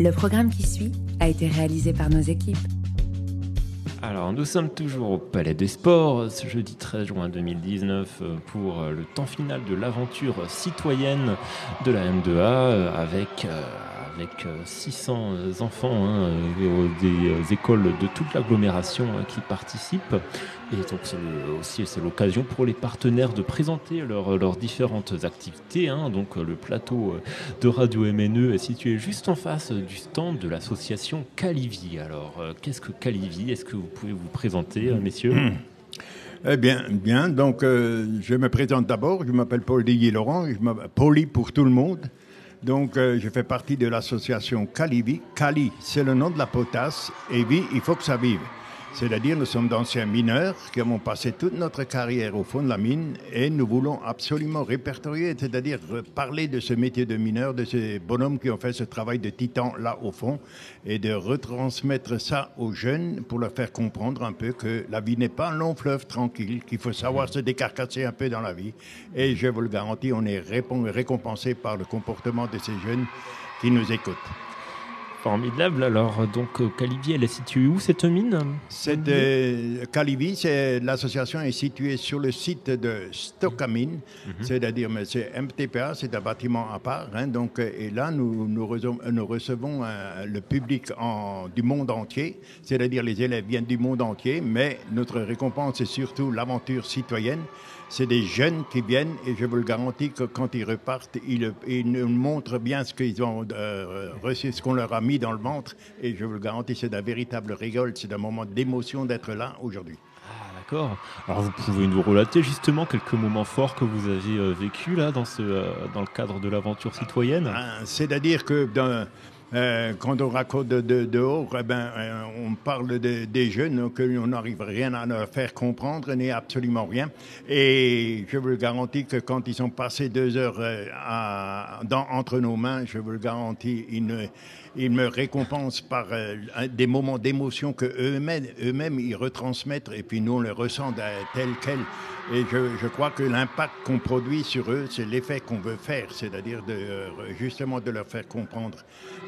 Le programme qui suit a été réalisé par nos équipes. Alors, nous sommes toujours au Palais des Sports, ce jeudi 13 juin 2019, pour le temps final de l'aventure citoyenne de la M2A, avec euh, avec 600 euh, enfants hein, des euh, écoles de toute l'agglomération hein, qui participent. Et donc c'est aussi c'est l'occasion pour les partenaires de présenter leurs différentes activités. Hein. Donc le plateau euh, de Radio MNE est situé juste en face du stand de l'association Calivi. Alors qu'est-ce que Calivi? Est-ce que vous pouvez vous présenter, messieurs? Eh bien, bien. Donc, je me présente d'abord. Je m'appelle Paul Didier Laurent. Je Poli pour tout le monde. Donc, euh, je fais partie de l'association Calivi. Cali, c'est le nom de la potasse, et vie, il faut que ça vive. C'est-à-dire, nous sommes d'anciens mineurs qui avons passé toute notre carrière au fond de la mine et nous voulons absolument répertorier, c'est-à-dire parler de ce métier de mineur, de ces bonhommes qui ont fait ce travail de titan là au fond et de retransmettre ça aux jeunes pour leur faire comprendre un peu que la vie n'est pas un long fleuve tranquille, qu'il faut savoir se décarcasser un peu dans la vie. Et je vous le garantis, on est récompensé par le comportement de ces jeunes qui nous écoutent. Formidable. Alors, donc, euh, Calivi, elle est située où cette mine? Euh, Calivi, c'est, l'association est située sur le site de Stockamine, mhm. c'est-à-dire c'est MTPA, c'est un bâtiment à part. Hein, donc, euh, et là, nous, nous, recevons, le public en, du monde entier, c'est-à-dire les élèves viennent du monde entier, mais notre récompense, c'est surtout l'aventure citoyenne c'est des jeunes qui viennent et je vous le garantis que quand ils repartent, ils, nous montrent bien ce qu'ils ont euh, reçu, ce qu'on leur a mis dans le ventre. Et je vous le garantis, c'est d'un véritable rigole, c'est un moment d'émotion d'être là aujourd'hui. Ah, d'accord. Alors vous pouvez nous relater justement quelques moments forts que vous avez euh, vécu là dans, ce, euh, dans le cadre de l'aventure citoyenne? Ah, c'est-à-dire que dans, euh, quand on raconte de, de, dehors, eh ben, euh, on parle de, des jeunes qu'on n'arrive rien à leur faire comprendre, ni absolument rien. Et je vous le garantis que quand ils sont passés deux heures euh, dans, entre nos mains, je vous le garantis, ils, ne, ils me récompensent par des moments d'émotion que eux-mêmes, ils retransmettent, et puis nous on les ressent tel quel. Et je, crois que l'impact qu'on produit sur eux, c'est l'effet qu'on veut faire, c'est-à-dire de, justement de leur faire comprendre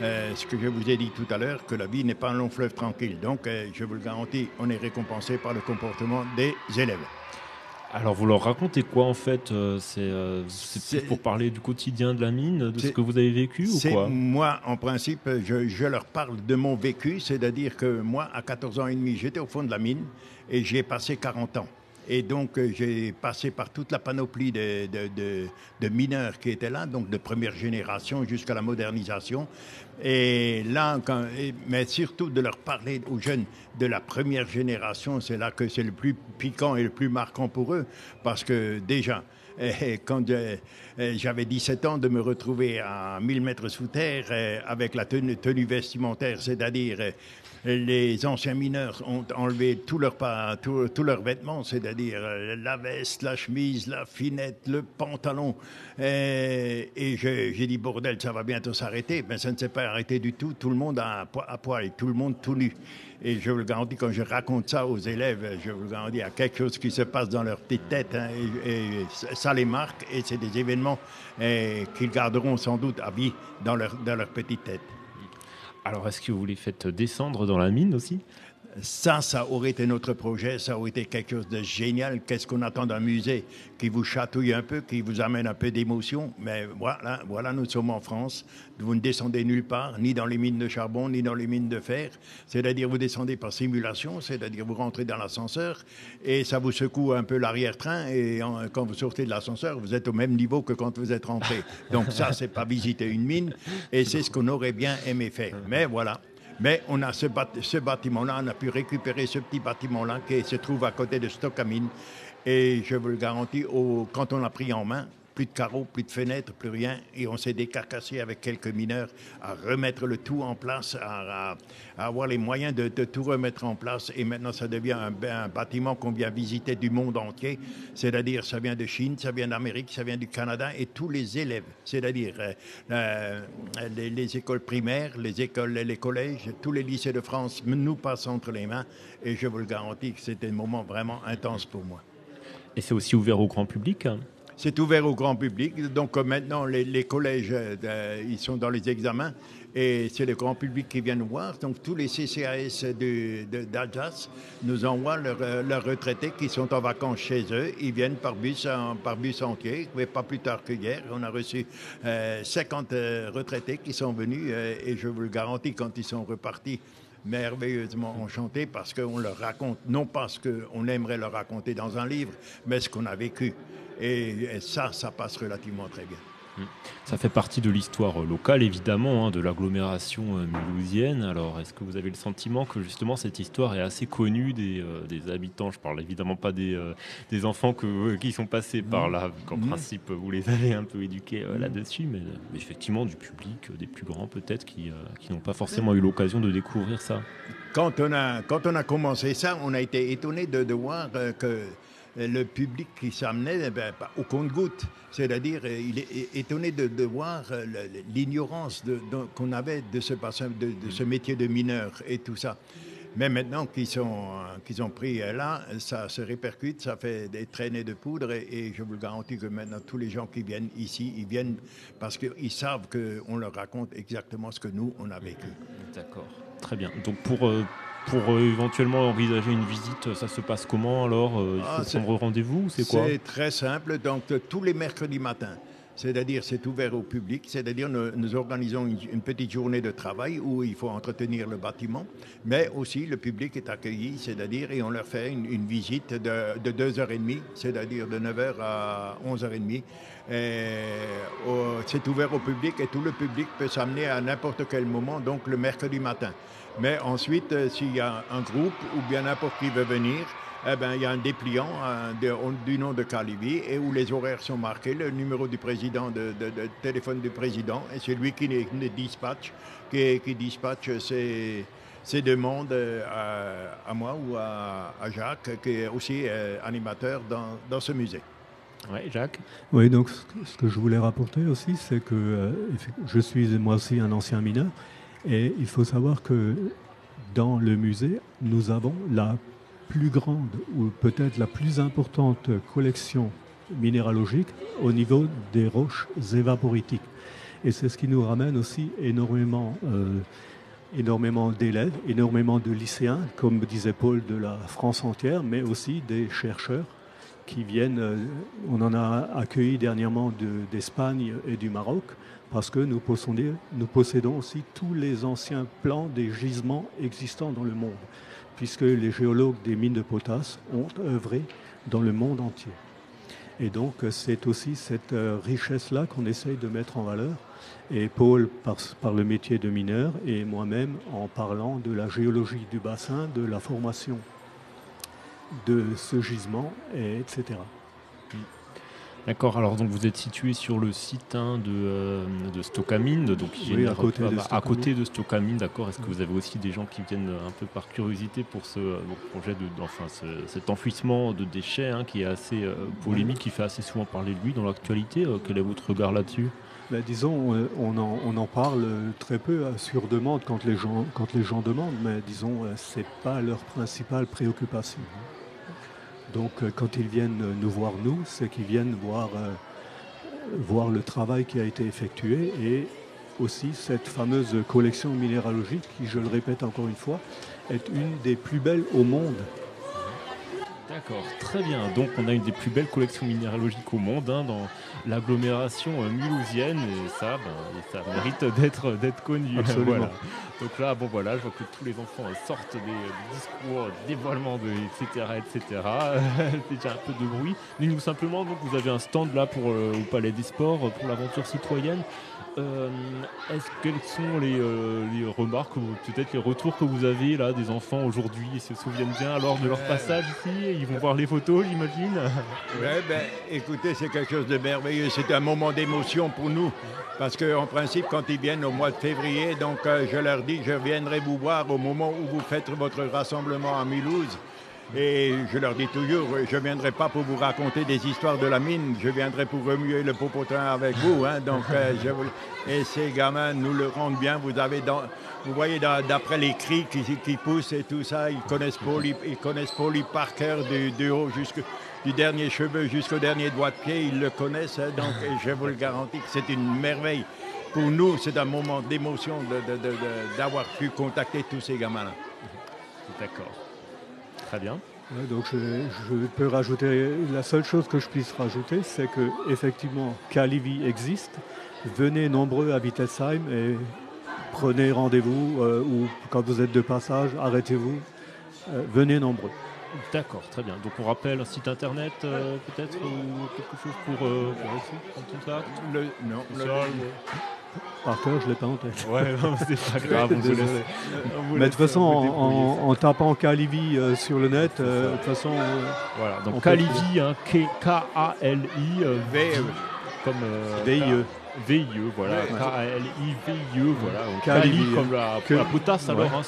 euh, ce que je vous ai dit tout à l'heure, que la vie n'est pas un long fleuve tranquille. Donc, euh, je vous le garantis, on est récompensé par le comportement des élèves. Alors, vous leur racontez quoi en fait euh, C'est pour parler du quotidien de la mine, de ce que vous avez vécu ou quoi Moi, en principe, je, je, leur parle de mon vécu, c'est-à-dire que moi, à 14 ans et demi, j'étais au fond de la mine et j'y ai passé 40 ans. Et donc, euh, j'ai passé par toute la panoplie de, mineurs qui étaient là, donc de première génération jusqu'à la modernisation. Et là, quand, mais surtout de leur parler aux jeunes de la première génération, c'est là que c'est le plus piquant et le plus marquant pour eux. Parce que déjà, eh, quand euh, euh, j'avais 17 ans, de me retrouver à 1000 mètres sous terre avec la tenue, vestimentaire, c'est-à-dire les anciens mineurs ont enlevé tous leurs tout, leurs vêtements, c'est-à-dire euh, la veste, la chemise, la finette, le pantalon. Et, j'ai dit, bordel, ça va bientôt s'arrêter. Mais ça ne s'est pas arrêté du tout. Tout le monde à, à poil, tout le monde tout nu. Et je vous le garantis, quand je raconte ça aux élèves, je vous le garantis, il y a quelque chose qui se passe dans leur petite tête. Hein, et, ça les marque. Et c'est des événements qu'ils garderont sans doute à vie dans leur, dans leur petite tête. Alors, est-ce que vous les faites descendre dans la mine aussi? Ça, ça aurait été notre projet, ça aurait été quelque chose de génial. Qu'est-ce qu'on attend d'un musée qui vous chatouille un peu, qui vous amène un peu d'émotion? Mais voilà, voilà, nous sommes en France. Vous ne descendez nulle part, ni dans les mines de charbon, ni dans les mines de fer. C'est-à-dire vous descendez par simulation, c'est-à-dire vous rentrez dans l'ascenseur et ça vous secoue un peu l'arrière-train et quand vous sortez de l'ascenseur, vous êtes au même niveau que quand vous êtes rentré. Donc ça, c'est pas visiter une mine et c'est ce qu'on aurait bien aimé faire. Mais voilà. Mais on a ce, bâtiment-là, on a pu récupérer ce petit bâtiment-là qui se trouve à côté de Stockamine. Et je vous le garantis, quand on l'a pris en main, plus de carreaux, plus de fenêtres, plus rien. Et on s'est décarcassé avec quelques mineurs à remettre le tout en place, à, avoir les moyens de, tout remettre en place. Et maintenant, ça devient un, bâtiment qu'on vient visiter du monde entier. C'est-à-dire, ça vient de Chine, ça vient d'Amérique, ça vient du Canada. Et tous les élèves, c'est-à-dire euh, les, écoles primaires, les écoles, les collèges, tous les lycées de France nous passent entre les mains. Et je vous le garantis que c'était un moment vraiment intense pour moi. Et c'est aussi ouvert au grand public c'est ouvert au grand public. Donc maintenant, les, collèges, ils sont dans les examens et c'est le grand public qui vient nous voir. Donc tous les CCAS d'Alsace nous envoient leurs, retraités qui sont en vacances chez eux. Ils viennent par bus, par bus entier. Mais pas plus tard que hier, on a reçu 50 retraités qui sont venus et je vous le garantis, quand ils sont repartis, merveilleusement enchantés parce qu'on leur raconte, non pas ce qu'on aimerait leur raconter dans un livre, mais ce qu'on a vécu. Et, ça, ça passe relativement très bien. Mmh. Ça fait partie de l'histoire locale, évidemment, hein, de l'agglomération euh, mulhousienne. Alors, est-ce que vous avez le sentiment que justement cette histoire est assez connue des, euh, habitants? Je parle évidemment pas des, euh, des enfants que, qui sont passés par là, qu'en mmh. principe vous les avez un peu éduqués là-dessus, mais, effectivement du public, des plus grands peut-être, qui, qui n'ont pas forcément eu l'occasion de découvrir ça. Quand on, a, quand on a commencé ça, on a été étonné de, de voir que le public qui s'amenait eh ben, au compte-goutte. C'est-à-dire, euh, il est étonné de, voir euh, l'ignorance qu'on avait de ce, de, ce métier de mineur et tout ça. Mais maintenant qu'ils sont, qu'ils ont pris là, ça se répercute, ça fait des traînées de poudre et, je vous le garantis que maintenant tous les gens qui viennent ici, ils viennent parce qu'ils savent qu'on leur raconte exactement ce que nous, on a vécu. D'accord, très bien. Donc pour, euh, pour euh, éventuellement envisager une visite, ça se passe comment alors euh, Il faut ah, prendre rendez-vous C'est quoi? C'est très simple. Donc, euh, tous les mercredis matins, c'est-à-dire c'est ouvert au public, c'est-à-dire nous, organisons une, petite journée de travail où il faut entretenir le bâtiment, mais aussi le public est accueilli, c'est-à-dire et on leur fait une, visite de, de 2h30, c'est-à-dire de 9h à 11h30. C'est ouvert au public et tout le public peut s'amener à n'importe quel moment, donc le mercredi matin. Mais ensuite, euh, s'il y a un groupe ou bien n'importe qui veut venir, eh ben, il y a un dépliant du nom de Calibi et où les horaires sont marqués, le numéro du président, de, téléphone du président, et c'est lui qui les, dispatche, qui, qui dispatche ses, demandes euh, à, moi ou à, Jacques, qui est aussi euh, animateur dans, dans ce musée. Oui, Jacques Oui, donc ce que je voulais rapporter aussi, c'est que je suis moi aussi un ancien mineur. Et il faut savoir que dans le musée, nous avons la plus grande ou peut-être la plus importante collection minéralogique au niveau des roches évaporitiques. Et c'est ce qui nous ramène aussi énormément, euh, énormément d'élèves, énormément de lycéens, comme disait Paul, de la France entière, mais aussi des chercheurs qui viennent. Euh, on en a accueilli dernièrement d'Espagne et du Maroc parce que nous possédons, aussi tous les anciens plans des gisements existants dans le monde, puisque les géologues des mines de potasse ont œuvré dans le monde entier. Et donc c'est aussi cette euh, richesse-là qu'on essaye de mettre en valeur. Et Paul par, le métier de mineur et moi-même en parlant de la géologie du bassin, de la formation de ce gisement, et etc. D'accord, alors donc vous êtes situé sur le site hein, de, euh, de donc oui, à, côté de à côté de Stockamine, d'accord. Est-ce que vous avez aussi des gens qui viennent un peu par curiosité pour ce projet de, enfin, cet enfouissement de déchets hein, qui est assez euh, polémique, qui fait assez souvent parler de lui dans l'actualité euh, Quel est votre regard là-dessus? Ben, disons, on en, on en, parle très peu sur demande quand les gens, quand les gens demandent, mais disons, c'est pas leur principale préoccupation. Donc euh, quand ils viennent nous voir nous, c'est qu'ils viennent voir, euh, voir le travail qui a été effectué et aussi cette fameuse collection minéralogique qui, je le répète encore une fois, est une des plus belles au monde. D'accord, très bien. Donc on a une des plus belles collections minéralogiques au monde hein, dans l'agglomération euh, mulhousienne et ça, ben, ça mérite d'être d'être connu. Absolument. Donc là, bon voilà, je vois que tous les enfants sortent des, discours, des dévoilements, de, etc., etc. déjà un peu de bruit. Mais nous simplement, donc vous avez un stand là pour euh, au Palais des Sports pour l'aventure citoyenne. Euh, est-ce quelles sont les, euh, les remarques, peut-être les retours que vous avez là des enfants aujourd'hui? Ils se souviennent bien lors de leur passage ici Ils vont voir les photos, j'imagine? Ouais, ben, écoutez, c'est quelque chose de merveilleux. C'est un moment d'émotion pour nous. Parce qu'en principe, quand ils viennent au mois de février, donc euh, je leur dis, je viendrai vous voir au moment où vous faites votre rassemblement à Mulhouse. Et je leur dis toujours, je ne viendrai pas pour vous raconter des histoires de la mine, je viendrai pour remuer le popotin avec vous. Hein. donc, euh, Et ces gamins nous le rendent bien. Vous, voyez, d'après les cris qui, poussent et tout ça, ils connaissent Paul, ils connaissent par cœur du, haut du dernier cheveu jusqu'au dernier doigt de pied, ils le connaissent. hein, donc, je vous le garantis que c'est une merveille. Pour nous, c'est un moment d'émotion d'avoir pu contacter tous ces gamins-là. D'accord. Très bien. Ouais, donc je, je peux rajouter, la seule chose que je puisse rajouter, c'est que effectivement Calivi existe. Venez nombreux à Wittelsheim et prenez rendez-vous euh, ou quand vous êtes de passage, arrêtez-vous. Euh, venez nombreux. D'accord, très bien. Donc on rappelle un site internet euh, peut-être ou quelque chose pour, euh, pour prendre contact Le, non, le- Par cœur, je ne l'ai pas en tête. Ouais, non, c'est pas grave, on laisse. on Mais de toute façon, en, débrouiller, en- en tapant Calivi euh, sur le net, euh, de toute façon, euh, Voilà, On donc Calivi, hein, K-A-L-I, euh, V- V, comme euh, VIE. VIE, voilà. K-A-L-I-V-I-E, voilà. Calivi, Cali comme la, que- la potasse alors, hein,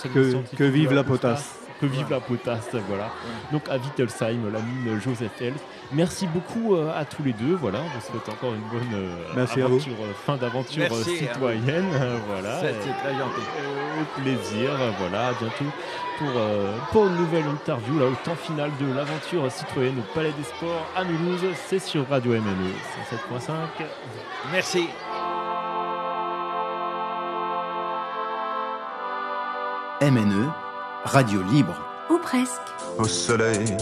que- vive la potasse. Que vive la potasse, voilà. Donc à Wittelsheim, la mine Joseph Hels. Merci beaucoup euh, à tous les deux, voilà. On vous souhaite encore une bonne euh, Merci à vous. aventure, euh, fin d'aventure hein. citoyenne, euh, voilà. c'est très gentil. au plaisir, voilà, à bientôt pour, pour une nouvelle interview, là, au temps final de l'aventure citoyenne au Palais des Sports à Mulhouse. C'est sur Radio MNE 107.5. Merci. MNE, radio libre. Ou presque. au soleil